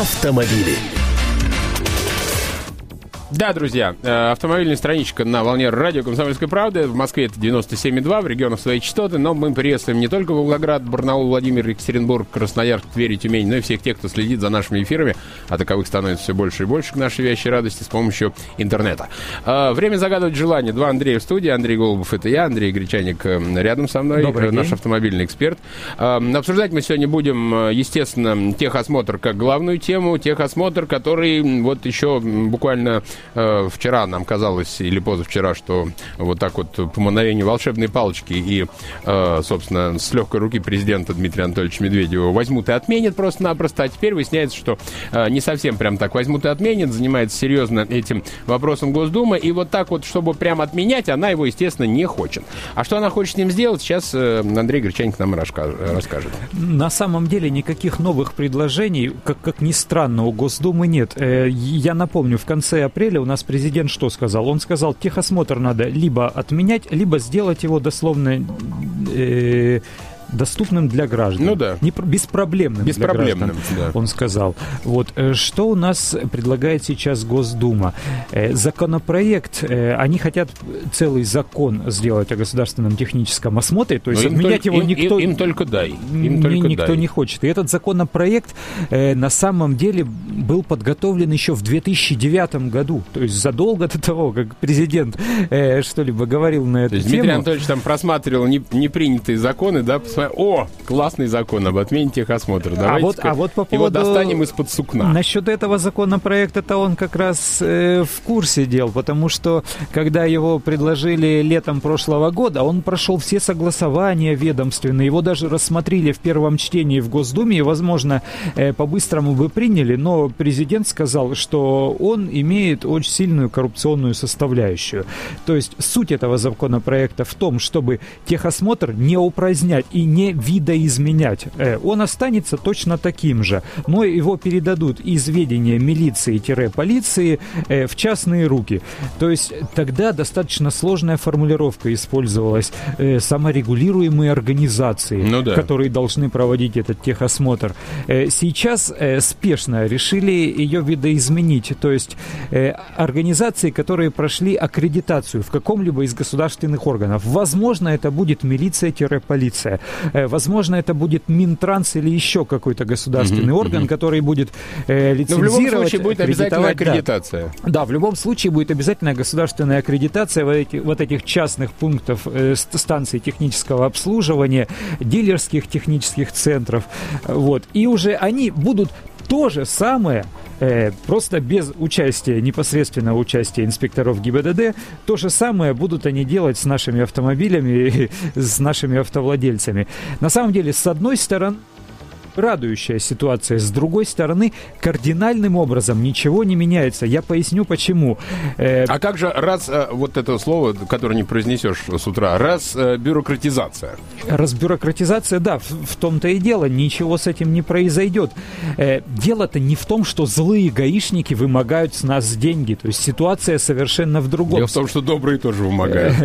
автомобили. Да, друзья, э, автомобильная страничка на волне радио «Комсомольской правды». В Москве это 97,2, в регионах свои частоты. Но мы приветствуем не только Волгоград, Барнаул, Владимир, Екатеринбург, Красноярск, Тверь и Тюмень, но и всех тех, кто следит за нашими эфирами. А таковых становится все больше и больше к нашей вящей радости с помощью интернета. Э, время загадывать желание. Два Андрея в студии. Андрей Голубов — это я, Андрей Гречаник э, рядом со мной, Добрый наш день. автомобильный эксперт. Обсуждать мы сегодня будем, естественно, техосмотр как главную тему. Техосмотр, который вот еще буквально э, вчера нам казалось, или позавчера, что вот так вот по мановению волшебной палочки и, э, собственно, с легкой руки президента Дмитрия Анатольевича Медведева возьмут и отменят просто-напросто. А теперь выясняется, что э, не совсем прям так возьмут и отменят, занимается серьезно этим вопросом Госдума. И вот так вот, чтобы прям отменять, она его, естественно, не хочет. А что она хочет с ним сделать, сейчас Андрей Гречаник нам расскажет. На самом деле никаких новых предложений, как, как ни странно, у Госдумы нет. Я напомню, в конце апреля у нас президент что сказал? Он сказал, техосмотр надо либо отменять, либо сделать его дословно э, доступным для граждан. Ну да. Не, пр- беспроблемным, Беспроблемным, для граждан, да. он сказал. Вот, э, что у нас предлагает сейчас Госдума? Э, Законопроект, э, они хотят целый закон сделать о государственном техническом осмотре, то есть Но отменять только- его им- никто... им- им только дай. Им только никто дай. не хочет. И этот законопроект на самом деле был подготовлен еще в 2009 году, то есть задолго до того, как президент что-либо говорил на эту То есть тему. Дмитрий Анатольевич там просматривал не- непринятые законы, да, посмотрел, о, классный закон об отмене техосмотра. Давайте вот- а вот по его поводу- достанем из-под сукна. Насчет этого законопроекта-то он как раз э, в курсе дел, потому что когда его предложили летом прошлого года, он прошел все согласования ведомственные, его даже рассмотрели в первом чтении в Госдуме, и, возможно, э, по-быстрому бы приняли, но президент сказал, что он имеет очень сильную коррупционную составляющую. То есть суть этого законопроекта в том, чтобы техосмотр не упразднять и не видоизменять. Э, Он останется точно таким же, но его передадут из ведения милиции-полиции э, в частные руки. То есть тогда достаточно сложная формулировка использовалась. Э, Саморегулируемые организации, Ну да. которые должны проводить этот техосмотр. Сейчас спешно решили ее видоизменить. То есть организации, которые прошли аккредитацию в каком-либо из государственных органов. Возможно, это будет милиция-полиция. Э, Возможно, это будет Минтранс или еще какой-то государственный Мгм, орган, мгм. который будет э, Но в лицензировать. любом случае будет обязательно аккредитовать, да. аккредитация. Да, в любом случае будет обязательная государственная аккредитация вот, эти- вот этих частных пунктов э, ст- станций технического обслуживания, дилерских технических центров. Вот. И уже они будут то же самое, э, просто без участия, непосредственного участия инспекторов ГИБДД, то же самое будут они делать с нашими автомобилями, с нашими автовладельцами. На самом деле, с одной стороны, радующая ситуация. С другой стороны, кардинальным образом ничего не меняется. Я поясню почему. Э, А как же раз э, вот это слово, которое не произнесешь с утра, раз бюрократизация? Разбюрократизация, да, в, том-то и дело, ничего с этим не произойдет. Э, дело-то не в том, что злые гаишники вымогают с нас деньги. То есть ситуация совершенно в другом. Дело в том, что добрые тоже вымогают.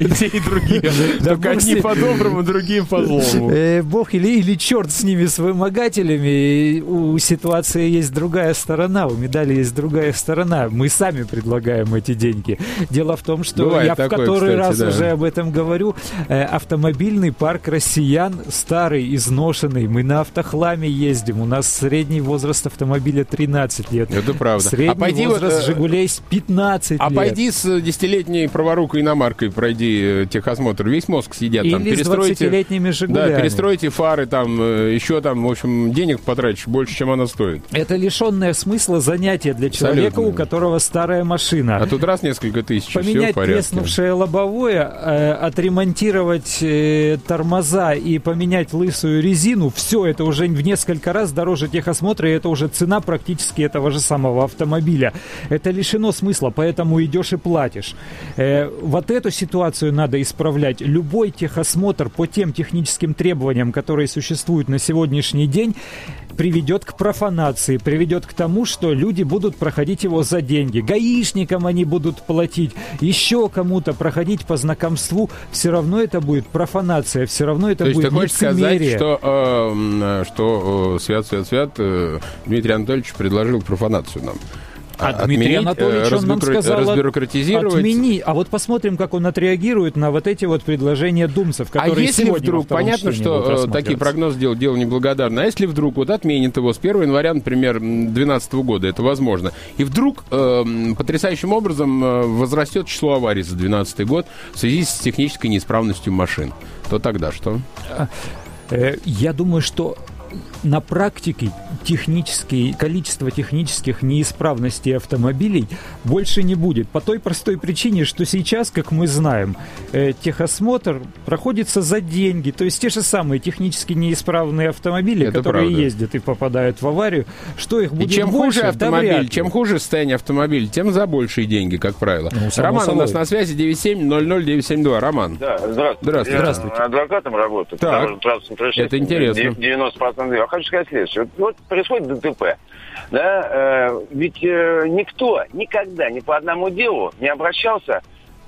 И те, и другие. Только одни по-доброму, другие по-злому. Э, Бог или, или черт с ними, с вымогателями. И У ситуации есть другая сторона, у медали есть другая сторона. Мы сами предлагаем эти деньги. Дело в том, что Бывает я такое, в который кстати, раз да. уже об этом говорю. э, автомобильный парк россиян старый, изношенный. Мы на автохламе ездим. У нас средний возраст автомобиля 13 лет. Это правда. Средний А пойди вот, возраст э, «Жигулей» 15 А лет. пойди с десятилетней праворукой иномаркой, пройди техосмотр. Весь мозг там. Или с Перестройте, 20-летними да, «Жигулями». перестройте фары там, э, еще там, в общем, денег потратишь больше, чем она стоит. Это лишенное смысла занятие для человека, Абсолютно. у которого старая машина. А тут раз несколько тысяч, все Поменять порядке. треснувшее лобовое, э, отремонтировать э, тормоза и поменять лысую резину, все это уже в несколько раз дороже техосмотра, и это уже цена практически этого же самого автомобиля. Это лишено смысла, поэтому идешь и платишь. Э, вот эту ситуацию надо исправлять. Любой техосмотр по тем техническим техническим требованиям, которые существуют на сегодняшний день, приведет к профанации, приведет к тому, что люди будут проходить его за деньги. Гаишникам они будут платить, еще кому-то проходить по знакомству. Все равно это будет профанация, все равно это То будет есть ты лицемерие. сказать, что, э, что э, свят, свят, свят э, Дмитрий Анатольевич предложил профанацию нам? А Дмитрий Анатольевич, он нам сказал, разбюрократизировать. отмени. А вот посмотрим, как он отреагирует на вот эти вот предложения думцев, А которые если сегодня вдруг, понятно, что э, такие прогнозы делать дело неблагодарное, а если вдруг вот отменит его с 1 января, например, 2012 года, это возможно, и вдруг э, потрясающим образом э, возрастет число аварий за 2012 год в связи с технической неисправностью машин, то тогда что? Э, Я думаю, что на практике технические, количество технических неисправностей автомобилей больше не будет. По той простой причине, что сейчас, как мы знаем, э, техосмотр проходится за деньги. То есть те же самые технически неисправные автомобили, Это которые правда. ездят и попадают в аварию, что их И будет чем больше? хуже Да автомобиль, ли. чем хуже состояние автомобиля, тем за большие деньги, как правило. Ну, само Роман у нас собой. на связи 9700-972. Роман. Да, здравствуйте. Здравствуйте. Я Здравствуйте. адвокатом работаю. Так. Это интересно. 90% дела. Хочу сказать следующее. Вот, происходит ДТП. Да, э, ведь э, никто никогда ни по одному делу не обращался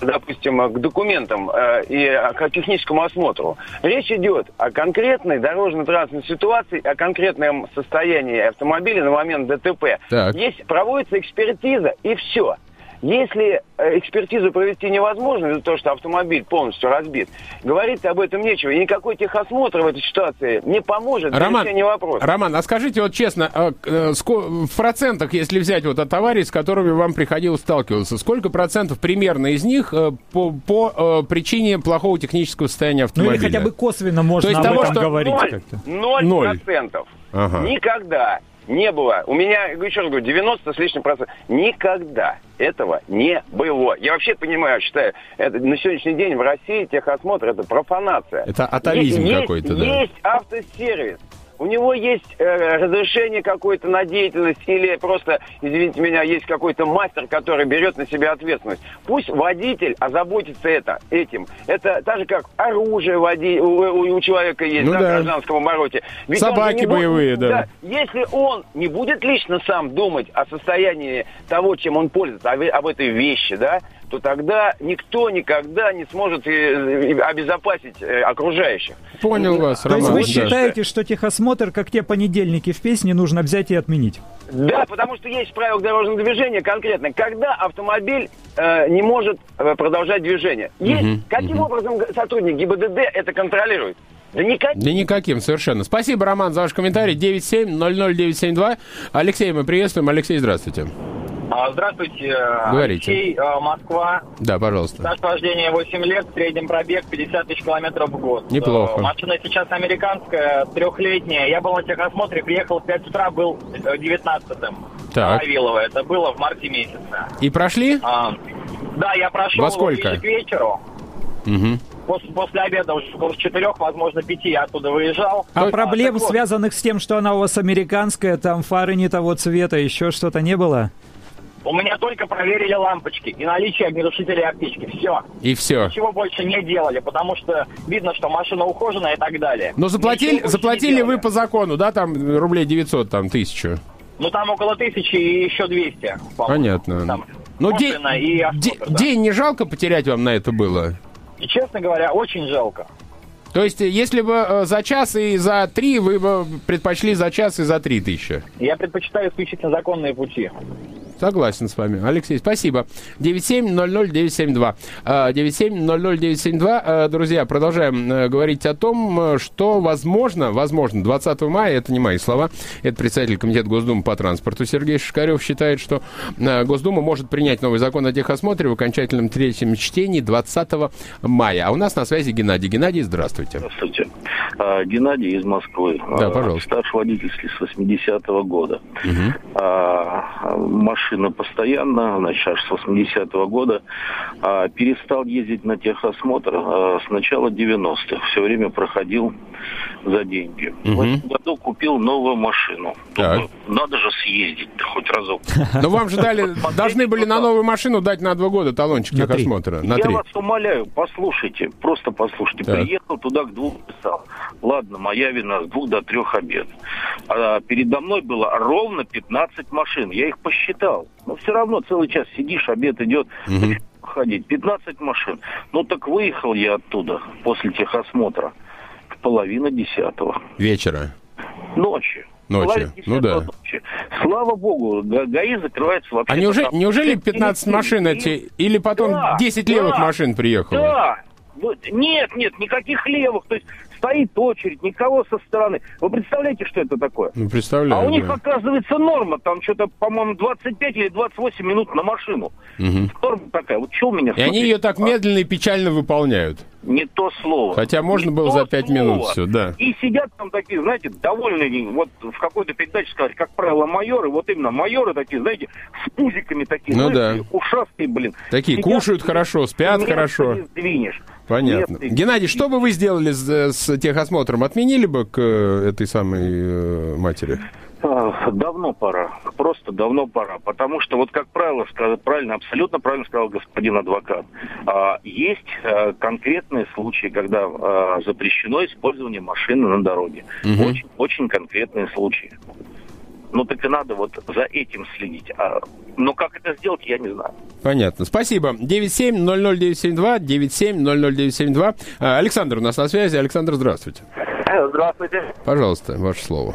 допустим, к документам э, и к техническому осмотру. Речь идет о конкретной дорожно-транспортной ситуации, о конкретном состоянии автомобиля на момент ДТП. Так. Есть, проводится экспертиза, и все. Если э, экспертизу провести невозможно из-за того, что автомобиль полностью разбит, говорить об этом нечего. И никакой техосмотр в этой ситуации не поможет Роман, решения вопроса. Роман, а скажите вот честно, а, э, в процентах, если взять вот от аварий, с которыми вам приходилось сталкиваться, сколько процентов примерно из них э, по, по причине плохого технического состояния Ну автомобиля? или хотя бы косвенно можно есть об того, этом что говорить Ноль. как-то. Ноль Ноль. процентов. Ага. Никогда не было. У меня, еще раз говорю, 90 с лишним процентов. Никогда этого не было. Я вообще понимаю, считаю, это на сегодняшний день в России техосмотр это профанация. Это атовизм какой-то, да. Есть автосервис. У него есть э, разрешение какое-то на деятельность или просто, извините меня, есть какой-то мастер, который берет на себя ответственность. Пусть водитель озаботится это, этим. Это так же, как оружие води, у, у- у человека есть Ну да, да. в гражданском обороте. Ведь Собаки не будет- боевые, да. Если он не будет лично сам думать о состоянии того, чем он пользуется, об, об этой вещи, да, то тогда никто никогда не сможет э, э, обезопасить э, окружающих. Понял вас, То есть Роман. вы да. считаете, что техосмотр, как те понедельники в песне, нужно взять и отменить? Да, потому что есть правила дорожного движения конкретно, когда автомобиль э, не может продолжать движение. Есть, Мгм, каким мгм. образом сотрудник ГИБДД это контролирует? Да никак. Да никаким, совершенно. Спасибо, Роман, за ваш комментарий. 9700972. Алексей, мы приветствуем. Алексей, здравствуйте. А, Здравствуйте, Говорите. Алексей, э, Москва. Да, пожалуйста. Стаж вождения 8 лет, средний пробег 50 тысяч километров в год. Неплохо. Э, Машина сейчас американская, трехлетняя. Я был на техосмотре, приехал в 5 утра, был э, 19-м. Так. Вавилова. Это было в марте месяце. И прошли? А, да, я прошел Во сколько? к вечеру. Мгм. После, после обеда уже около четырех, возможно, пяти я оттуда выезжал. А То- проблем, вот. связанных с тем, что она у вас американская, там фары не того цвета, еще что-то не было? У меня только проверили лампочки и наличие огнетушителей аптечки. Все. И все. Ничего больше не делали, потому что видно, что машина ухоженная и так далее. Но заплатили, Ничего заплатили вы по закону, да, там рублей 900, там, тысячу. Ну, там около тысячи и еще 200. по-моему. Понятно. Там Ну, день, и осмотр, да. день не жалко потерять вам на это было? И, честно говоря, очень жалко. То есть, если бы э, за час и за три, вы бы предпочли за час и за три тысячи. Я предпочитаю исключительно законные пути. Согласен с вами. Алексей, спасибо. 9700972. А, 9700972. А, Друзья, продолжаем э, говорить о том, э, что возможно, возможно, 20 мая, это не мои слова, это председатель Комитета Госдумы по транспорту Сергей Шишкарев считает, что э, Госдума может принять новый закон о техосмотре в окончательном третьем чтении 20 мая. А у нас на связи Геннадий. Геннадий, здравствуйте. Здравствуйте. А, Геннадий из Москвы. Да, А, пожалуйста. Стаж водительский с 80-го года. А, машина постоянно, значит, аж с 80-го года. А, перестал ездить на техосмотр а, с начала 90-х. Все время проходил за деньги. В этом году купил новую машину. Думаю, надо же съездить хоть разок. Но вам же дали, должны были на новую машину дать на два года талончик техосмотра. Я вас умоляю, послушайте, просто послушайте. Приехал туда к двум часам. Ладно, моя вина, с двух до трех обед. А передо мной было ровно 15 машин. Я их посчитал. Но все равно целый час сидишь, обед идет. Мгм. Ходить. 15 машин. Ну так выехал я оттуда после техосмотра в половина десятого. Вечера. Ночи. Ночи. Ну да. ночи. Слава богу, Га- гаи закрывается вообще. А неужели, неужели 15 машин эти, или потом Да, 10 левых да, машин приехало? Да. Нет, нет, никаких левых. То есть стоит очередь, никого со стороны. Вы представляете, что это такое? Ну, представляю. А у них, да. оказывается, норма. Там что-то, по-моему, 25 или 28 минут на машину. Мгм. Норма такая. Вот что у меня И они смотрите? ее так медленно и печально выполняют. Не то слово. Хотя можно Не было за пять слово. минут всё, да. И сидят там такие, знаете, довольные, вот в какой-то передаче сказать, как правило, майоры, вот именно майоры такие, знаете, с пузиками такие, Ну знаете, да. ушастые, блин. Такие Сидят, кушают хорошо, спят хорошо. не сдвинешь. Понятно. Места не Геннадий, что бы вы сделали с, с техосмотром? Отменили бы к э, этой самой э, матери? А, Давно пора, просто давно пора, потому что вот как правило, правильно, абсолютно правильно сказал господин адвокат, а, есть а, конкретные случаи, когда а, запрещено использование машины на дороге, Мгм. очень, очень конкретные случаи. Ну так и надо вот за этим следить. А, но как это сделать, я не знаю. Понятно. Спасибо. 9700972, 9700972. А, Александр у нас на связи. Александр, здравствуйте. Здравствуйте. Пожалуйста, ваше слово.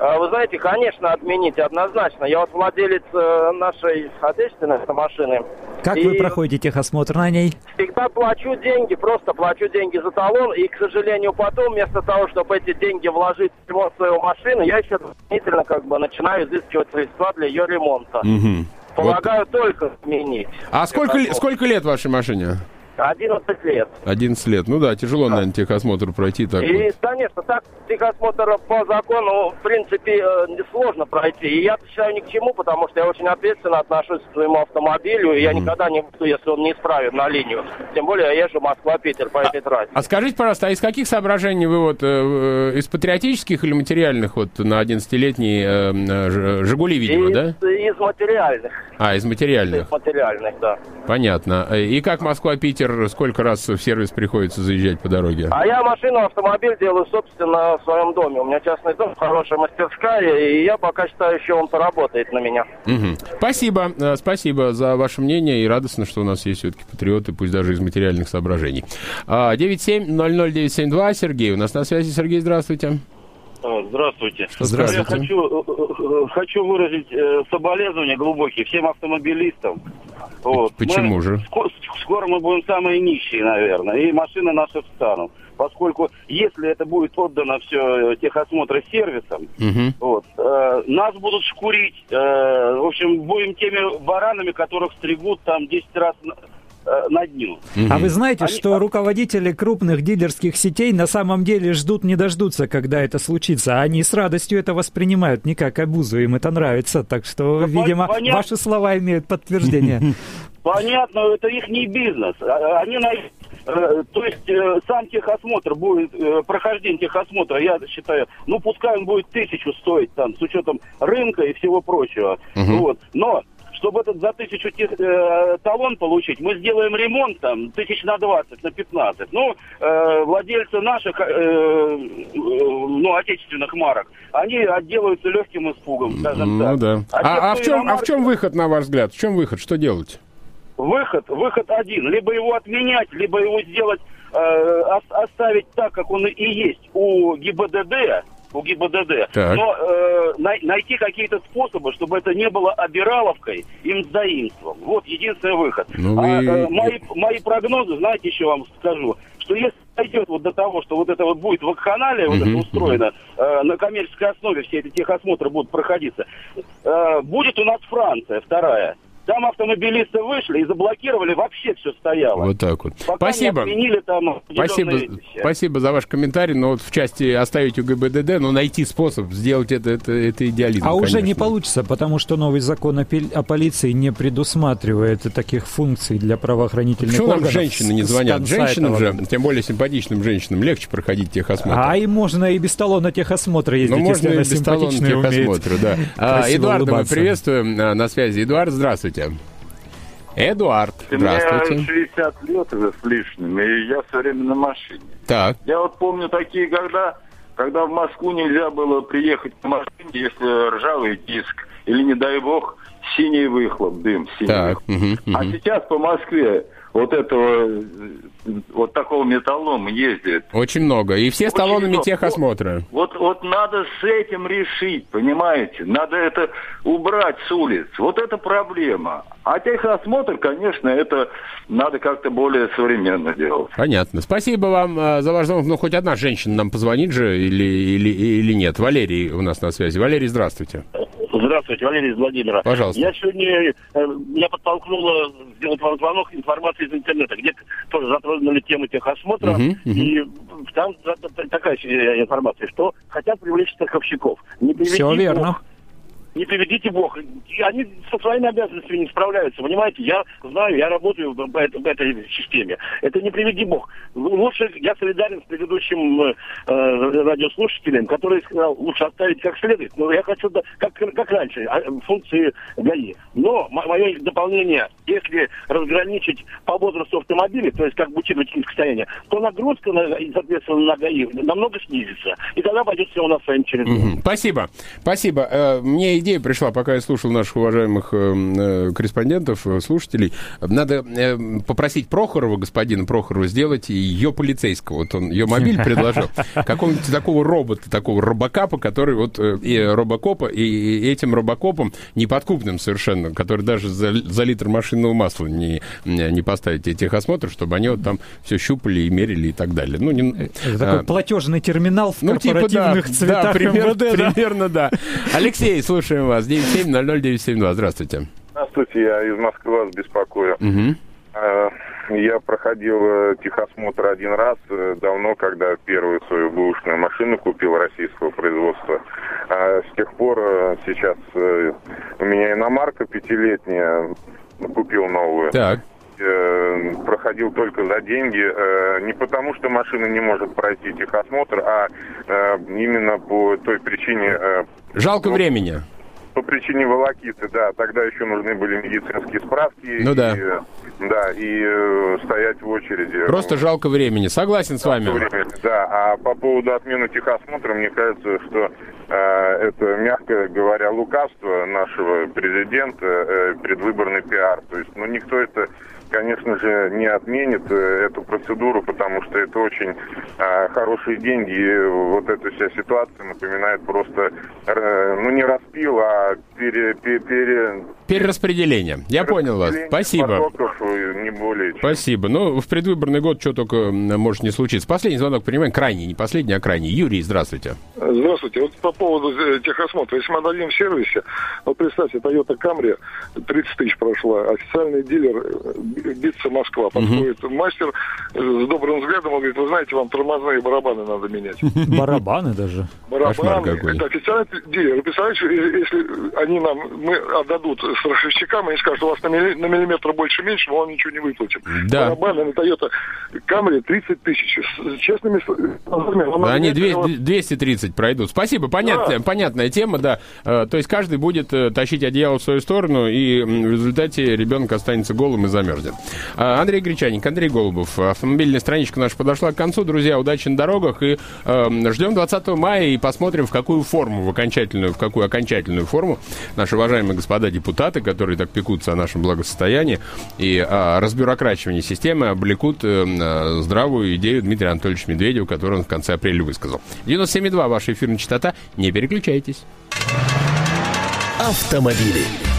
А, Вы знаете, конечно, отменить однозначно. Я вот владелец э, нашей отечественной автомашины. Как И вы проходите техосмотр на ней? Всегда плачу деньги, просто плачу деньги за талон. И, к сожалению, потом, вместо того, чтобы эти деньги вложить в ремонт своей машины, я еще дополнительно как бы начинаю изыскивать средства для ее ремонта. Вот. Полагаю, только сменить. А сколько, ле- сколько лет вашей машине? 11 лет. 11 лет. Ну да, тяжело, наверное, техосмотр пройти так И, вот. конечно, так техосмотр по закону, в принципе, э, несложно пройти. И я считаю ни к чему, потому что я очень ответственно отношусь к своему автомобилю, и я никогда не буду, если он не исправен на линию. Тем более я езжу Москва-Питер по этой трассе. А скажите, пожалуйста, а из каких соображений вы вот, э, э, из патриотических или материальных вот на 11-летний э, э, «Жигули», видимо, из, да? из материальных. А, из материальных. Из материальных, да. Понятно. И как Москва-Питер, сколько раз в сервис приходится заезжать по дороге? А я машину, автомобиль делаю, собственно, в своем доме. У меня частный дом, хорошая мастерская, и я пока считаю, еще он поработает на меня. Мгм. Спасибо, э, спасибо за ваше мнение, и радостно, что у нас есть все-таки патриоты, пусть даже из материальных соображений. А, 9700972, Сергей у нас на связи. Сергей, здравствуйте. А, Здравствуйте. Здравствуйте. Я хочу, э, э, хочу выразить э, соболезнования глубокие всем автомобилистам. Вот. Почему Мы же? ско- Скоро мы будем самые нищие, наверное, и машины наши встанут. Поскольку если это будет отдано все техосмотросервисам, Мгм. вот, э, нас будут шкурить. э, в общем, будем теми баранами, которых стригут там 10 раз на, э, на дню. А вы знаете, Они- что руководители крупных дилерских сетей на самом деле ждут не дождутся, когда это случится. Они с радостью это воспринимают, не как обузу, им это нравится. Так что, Да, видимо, понятно. ваши слова имеют подтверждение. Понятно, это их не бизнес. А- Они на э, то есть э, сам техосмотр будет, э, прохождение техосмотра, я считаю, ну пускай он будет тысячу стоить там, с учетом рынка и всего прочего. Мгм. Вот. Но чтобы этот за тысячу тех- э, талон получить, мы сделаем ремонт там тысяч на 20, на 15. Ну, э, владельцы наших, э, э, ну, отечественных марок, они отделаются легким испугом, скажем Ну так. да. те, А, а кто в чем, а в чем выход, на ваш взгляд? В чем выход? Что делать? Выход, выход один. Либо его отменять, либо его сделать, э, ос- оставить так, как он и есть у ГИБДД, у ГИБДД. Так. Но э, най- найти какие-то способы, чтобы это не было обираловкой и мздоимством. Вот единственный выход. Ну, А, вы- э, мои, мои прогнозы, знаете, еще вам скажу, что если дойдет вот до того, что вот это вот будет вакханалия, вот Мгм, это устроено, э, на коммерческой основе все эти техосмотры будут проходиться, э, будет у нас Франция вторая. Там автомобилисты вышли и заблокировали, вообще все стояло. Вот так вот. Пока Спасибо. не отменили там Спасибо, вещи. спасибо за ваш комментарий, но вот в части оставить у ГИБДД, но найти способ сделать это, это, это идеализм, А уже не конечно. получится, потому что новый закон о, о полиции не предусматривает таких функций для правоохранительных Почему нам органов. женщины не с- с звонят? Женщинам этого же, тем более симпатичным женщинам, легче проходить техосмотр. А и можно и без талона техосмотра ездить, Ну, можно если и без талона симпатичная умеет. техосмотра, да. А, Эдуарда мы улыбаться. приветствуем а, на связи. Эдуард, здравствуйте. Эдуард, здравствуйте. Мне 60 лет уже с лишним, и я все время на машине. Так, Я вот помню такие, когда когда в Москву нельзя было приехать на машине, если ржавый диск, или, не дай бог, синий выхлоп, дым синий. Так, мгм, А мгм. сейчас по Москве вот этого, э, вот такого металлома ездит. Очень много. И все с талонами техосмотра. Вот, вот надо с этим решить, понимаете? Надо это убрать с улиц. Вот это проблема. А техосмотр, конечно, это надо как-то более современно делать. Понятно. Спасибо вам э, за ваш звонок. Ну, хоть одна женщина нам позвонит же или, или, или нет. Валерий у нас на связи. Валерий, здравствуйте. Здравствуйте, Валерий из Владимира. Пожалуйста. Я сегодня, э, меня подтолкнуло сделать вам звонок информации из интернета, где тоже затронули тему техосмотра, Мгм, мгм. и там такая информация, что хотят привлечь страховщиков. Не Все Бог, верно. Не приведите Бог. И они со своими обязанностями не справляются. Понимаете, я знаю, я работаю в, в этой, в этой системе. Это не приведи Бог. Лучше я солидарен с предыдущим э, э, радиослушателем, который сказал, лучше оставить как следует. Но я хочу, да, как, как раньше, а, функции ГАИ. Но мое дополнение, если разграничить по возрасту автомобиля, то есть как бы учитывать их состояние, то нагрузка, на, соответственно, на ГАИ намного снизится. И тогда пойдет все у нас своим чередом. Спасибо. Спасибо. Э, Мне идея пришла, пока я слушал наших уважаемых э, э, корреспондентов, э, слушателей. Надо э, попросить Прохорова, господина Прохорова, сделать ее полицейского. Вот он ее мобиль предложил. Какого-нибудь такого робота, такого робокапа, который вот э, и робокопа, и этим робокопом неподкупным совершенно, который даже за, за литр машинного масла не, не поставить и техосмотр, чтобы они вот там все щупали и мерили и так далее. Ну, не, Это такой а, платежный терминал в ну, типа, да, корпоративных да, цветах пример- МВД, примерно, да. Алексей, слушаем вас. 9700972. Здравствуйте. Здравствуйте, я из Москвы вас беспокою. Э, Я проходил э, техосмотр один раз, э, давно, когда первую свою бэушную машину купил российского производства. А с тех пор сейчас у меня иномарка пятилетняя, купил новую. Так. Проходил только за деньги, не потому что машина не может пройти техосмотр, а именно по той причине, Жалко Ну, времени. По причине волокиты, да, тогда еще нужны были медицинские справки. Ну да. И, э, да, и э, стоять в очереди. Просто жалко времени. Согласен с вами. Время, Да, а по поводу отмены техосмотра, мне кажется, что э, это, мягко говоря, лукавство нашего президента, э, предвыборный пиар. То есть, ну, никто это, конечно же, не отменит э, эту процедуру, потому что это очень э, хорошие деньги. И вот эта вся ситуация напоминает просто, э, ну, не распил, а пере, пере, пере- Перераспределение. Я понял вас. Спасибо. не более чем. Спасибо. Ну, в предвыборный год что только может не случиться. Последний звонок принимаем. Крайний, не последний, а крайний. Юрий, здравствуйте. Здравствуйте. Вот по поводу э, техосмотра. Если мы отдадим в сервисе, вот представьте, Toyota Camry 30 тысяч прошла, официальный дилер э, Битца Москва. Подходит мастер э, с добрым взглядом, он говорит, вы знаете, вам тормозные барабаны надо менять. Барабаны даже. Барабаны, это официальный дилер. Представляете, э, если они нам, мы отдадут страховщикам, они скажут, у вас на, милли- на миллиметр больше меньше, мы вам ничего не выплатим. Да. Барабаны на Toyota Camry 30 тысяч. С честными Они менять, две- а вот 230 пройдут. Спасибо, понятная, понятная тема, да. Э, То есть каждый будет э, тащить одеяло в свою сторону, и в результате ребенок останется голым и замерзнет. А, Андрей Гречаник, Андрей Голубов. Автомобильная страничка наша подошла к концу. Друзья, удачи на дорогах. И э, ждем 20 мая и посмотрим, в какую форму, в окончательную, в какую окончательную форму наши уважаемые господа депутаты, которые так пекутся о нашем благосостоянии и о разбюрокрачивании системы, облекут э, э, здравую идею Дмитрия Анатольевича Медведева, которую он в конце апреля высказал. 97,2 ваша эфирная частота. Не переключайтесь. Автомобили.